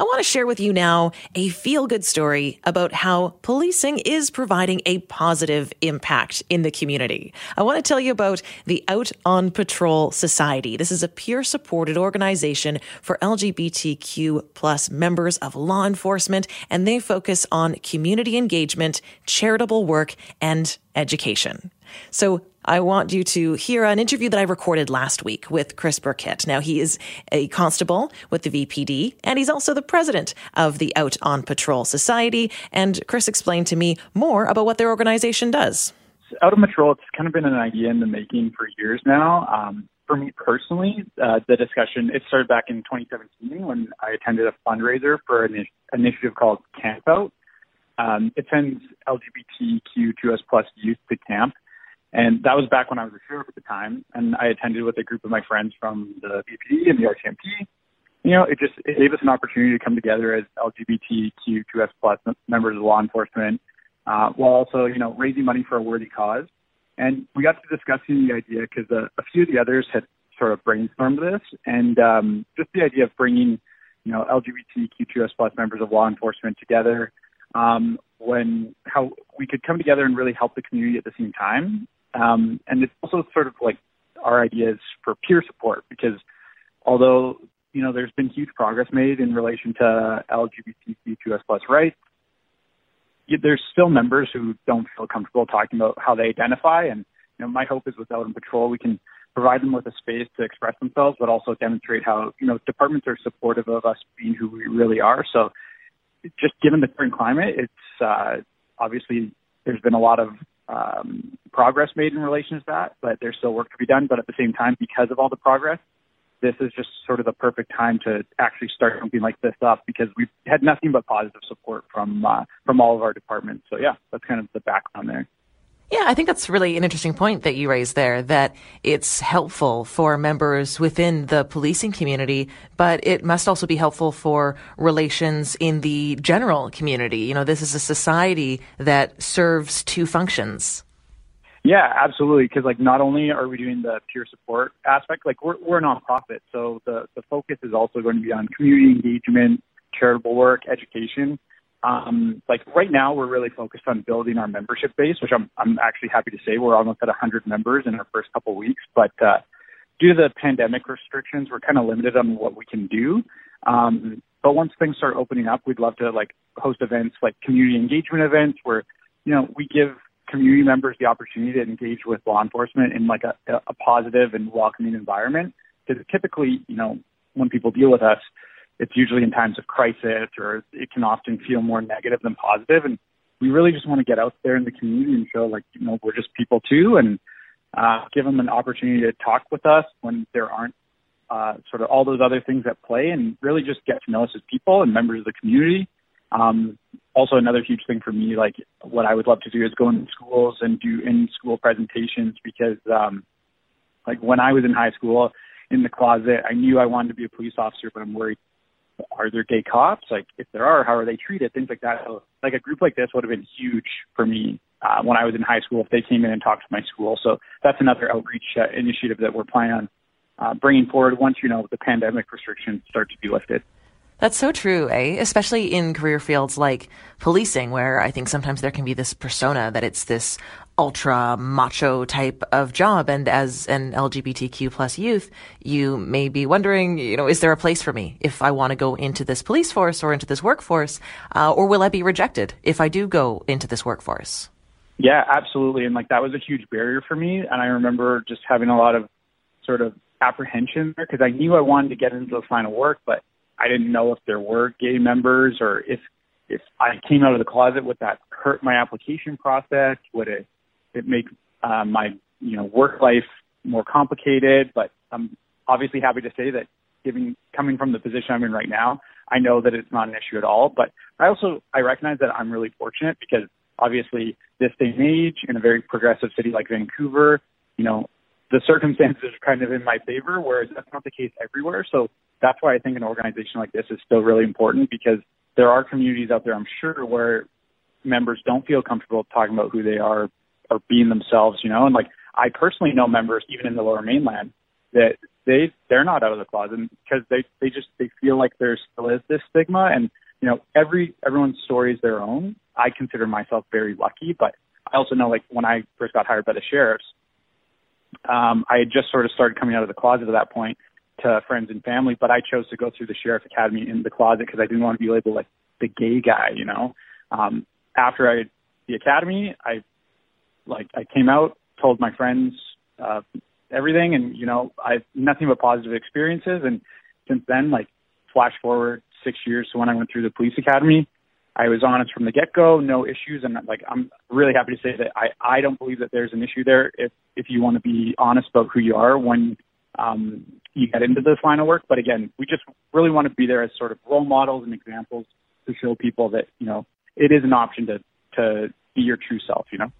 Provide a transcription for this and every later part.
I want to share with you now a feel good story about how policing is providing a positive impact in the community. I want to tell you about the Out on Patrol Society. This is a peer supported organization for LGBTQ plus members of law enforcement, and they focus on community engagement, charitable work, and education. So I want you to hear an interview that I recorded last week with Chris Birkett. Now, he is a constable with the VPD, and he's also the president of the Out on Patrol Society. And Chris explained to me more about what their organization does. Out on Patrol, it's kind of been an idea in the making for years now. Um, for me personally, uh, the discussion, it started back in 2017 when I attended a fundraiser for an initiative called Camp Out. Um, it sends LGBTQ2S plus youth to camp and that was back when I was a sheriff at the time, and I attended with a group of my friends from the VPD and the RCMP. You know, it just it gave us an opportunity to come together as LGBTQ2S plus members of law enforcement, uh, while also you know raising money for a worthy cause. And we got to discussing the idea because a, a few of the others had sort of brainstormed this, and um, just the idea of bringing you know LGBTQ2S plus members of law enforcement together um, when how we could come together and really help the community at the same time um, and it's also sort of like our ideas for peer support because although you know there's been huge progress made in relation to LGBTQ2S plus rights, there's still members who don't feel comfortable talking about how they identify. And you know, my hope is with Out Patrol, we can provide them with a space to express themselves, but also demonstrate how you know departments are supportive of us being who we really are. So, just given the current climate, it's uh, obviously there's been a lot of um, progress made in relation to that, but there's still work to be done. But at the same time, because of all the progress, this is just sort of the perfect time to actually start something like this up because we've had nothing but positive support from uh, from all of our departments. So yeah, that's kind of the background there. Yeah, I think that's really an interesting point that you raised there, that it's helpful for members within the policing community, but it must also be helpful for relations in the general community. You know, this is a society that serves two functions. Yeah, absolutely. Because like, not only are we doing the peer support aspect, like we're we're a nonprofit, so the the focus is also going to be on community engagement, charitable work, education, um, like right now, we're really focused on building our membership base, which I'm I'm actually happy to say we're almost at 100 members in our first couple weeks. But uh, due to the pandemic restrictions, we're kind of limited on what we can do. Um, but once things start opening up, we'd love to like host events like community engagement events where you know we give community members the opportunity to engage with law enforcement in like a, a positive and welcoming environment. Because typically, you know, when people deal with us, it's usually in times of crisis or it can often feel more negative than positive. And we really just want to get out there in the community and show like, you know, we're just people too and uh, give them an opportunity to talk with us when there aren't uh, sort of all those other things at play and really just get to know us as people and members of the community. Um, also another huge thing for me, like what I would love to do is go into schools and do in school presentations because, um, like when I was in high school in the closet, I knew I wanted to be a police officer, but I'm worried are there gay cops? Like, if there are, how are they treated? Things like that. So, like a group like this would have been huge for me uh, when I was in high school if they came in and talked to my school. So that's another outreach uh, initiative that we're planning on uh, bringing forward once you know the pandemic restrictions start to be lifted. That's so true, eh? Especially in career fields like policing, where I think sometimes there can be this persona that it's this ultra macho type of job. And as an LGBTQ plus youth, you may be wondering, you know, is there a place for me if I want to go into this police force or into this workforce? Uh, or will I be rejected if I do go into this workforce? Yeah, absolutely. And like that was a huge barrier for me. And I remember just having a lot of sort of apprehension there because I knew I wanted to get into the line of work, but I didn't know if there were gay members or if if I came out of the closet, would that hurt my application process? Would it it make uh, my you know work life more complicated? But I'm obviously happy to say that giving coming from the position I'm in right now, I know that it's not an issue at all. But I also I recognize that I'm really fortunate because obviously this day and age in a very progressive city like Vancouver, you know, the circumstances are kind of in my favor, whereas that's not the case everywhere. So that's why I think an organization like this is still really important because there are communities out there, I'm sure, where members don't feel comfortable talking about who they are or being themselves, you know, and like I personally know members even in the lower mainland that they they're not out of the closet because they they just they feel like there still is this stigma and you know every everyone's story is their own. I consider myself very lucky, but I also know like when I first got hired by the sheriffs, um, I had just sort of started coming out of the closet at that point to friends and family, but I chose to go through the sheriff academy in the closet because I didn't want to be labeled like the gay guy, you know. Um, after I the academy, I like I came out, told my friends uh, everything, and you know I've nothing but positive experiences. And since then, like flash forward six years to when I went through the police academy, I was honest from the get go, no issues, and like I'm really happy to say that I I don't believe that there's an issue there if if you want to be honest about who you are when um, you get into this line of work. But again, we just really want to be there as sort of role models and examples to show people that you know it is an option to to be your true self. You know.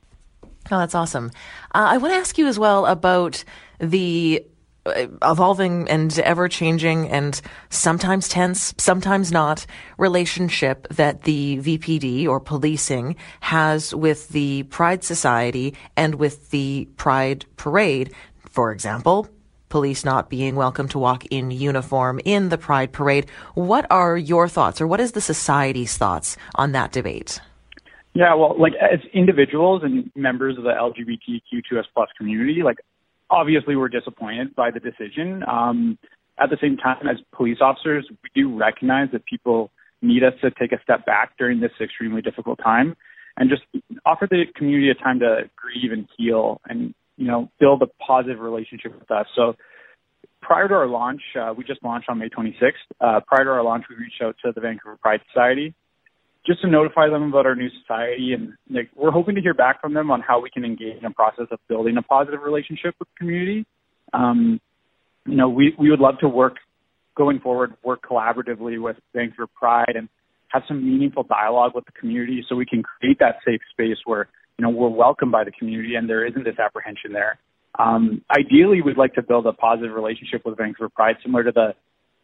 Oh, that's awesome. Uh, I want to ask you as well about the uh, evolving and ever changing and sometimes tense, sometimes not relationship that the VPD or policing has with the Pride Society and with the Pride Parade. For example, police not being welcome to walk in uniform in the Pride Parade. What are your thoughts or what is the society's thoughts on that debate? Yeah, well, like as individuals and members of the LGBTQ2S plus community, like obviously we're disappointed by the decision. Um, at the same time, as police officers, we do recognize that people need us to take a step back during this extremely difficult time and just offer the community a time to grieve and heal and, you know, build a positive relationship with us. So prior to our launch, uh, we just launched on May 26th. Uh, prior to our launch, we reached out to the Vancouver Pride Society just to notify them about our new society. And like, we're hoping to hear back from them on how we can engage in a process of building a positive relationship with the community. Um, you know, we, we would love to work going forward, work collaboratively with Vancouver Pride and have some meaningful dialogue with the community so we can create that safe space where, you know, we're welcomed by the community and there isn't this apprehension there. Um, ideally, we'd like to build a positive relationship with Vancouver Pride, similar to the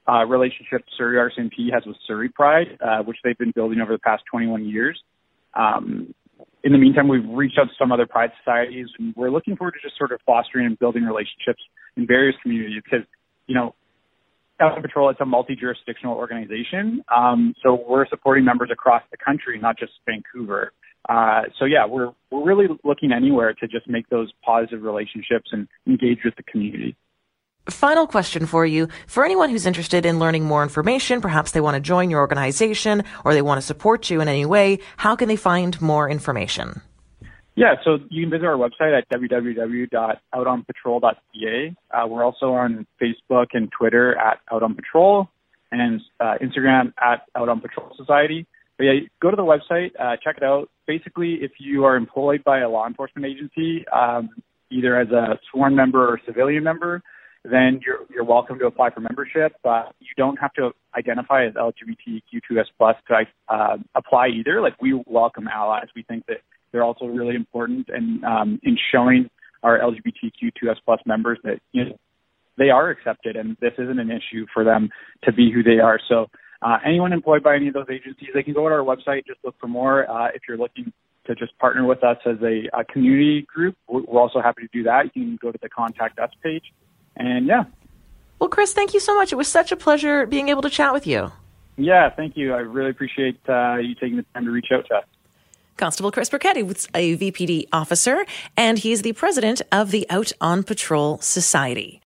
uh, relationship Surrey RCMP has with Surrey Pride, uh, which they've been building over the past 21 years. Um, in the meantime, we've reached out to some other pride societies, and we're looking forward to just sort of fostering and building relationships in various communities because, you know, on Patrol is a multi-jurisdictional organization, um, so we're supporting members across the country, not just Vancouver. Uh, so yeah, we're we're really looking anywhere to just make those positive relationships and engage with the community. Final question for you. For anyone who's interested in learning more information, perhaps they want to join your organization or they want to support you in any way, how can they find more information? Yeah, so you can visit our website at www.outonpatrol.ca. Uh, we're also on Facebook and Twitter at Out on Patrol and uh, Instagram at Out on Patrol Society. But yeah, go to the website, uh, check it out. Basically, if you are employed by a law enforcement agency, um, either as a sworn member or civilian member, then you're you're welcome to apply for membership. But you don't have to identify as LGBTQ2S plus to uh, apply either. Like we welcome allies. We think that they're also really important and um, in showing our LGBTQ2S plus members that you know they are accepted and this isn't an issue for them to be who they are. So uh, anyone employed by any of those agencies, they can go to our website, just look for more. Uh, if you're looking to just partner with us as a, a community group, we're also happy to do that. You can go to the contact us page and yeah. Well, Chris, thank you so much. It was such a pleasure being able to chat with you. Yeah, thank you. I really appreciate uh, you taking the time to reach out to us. Constable Chris Burketti was a VPD officer, and he's the president of the Out on Patrol Society.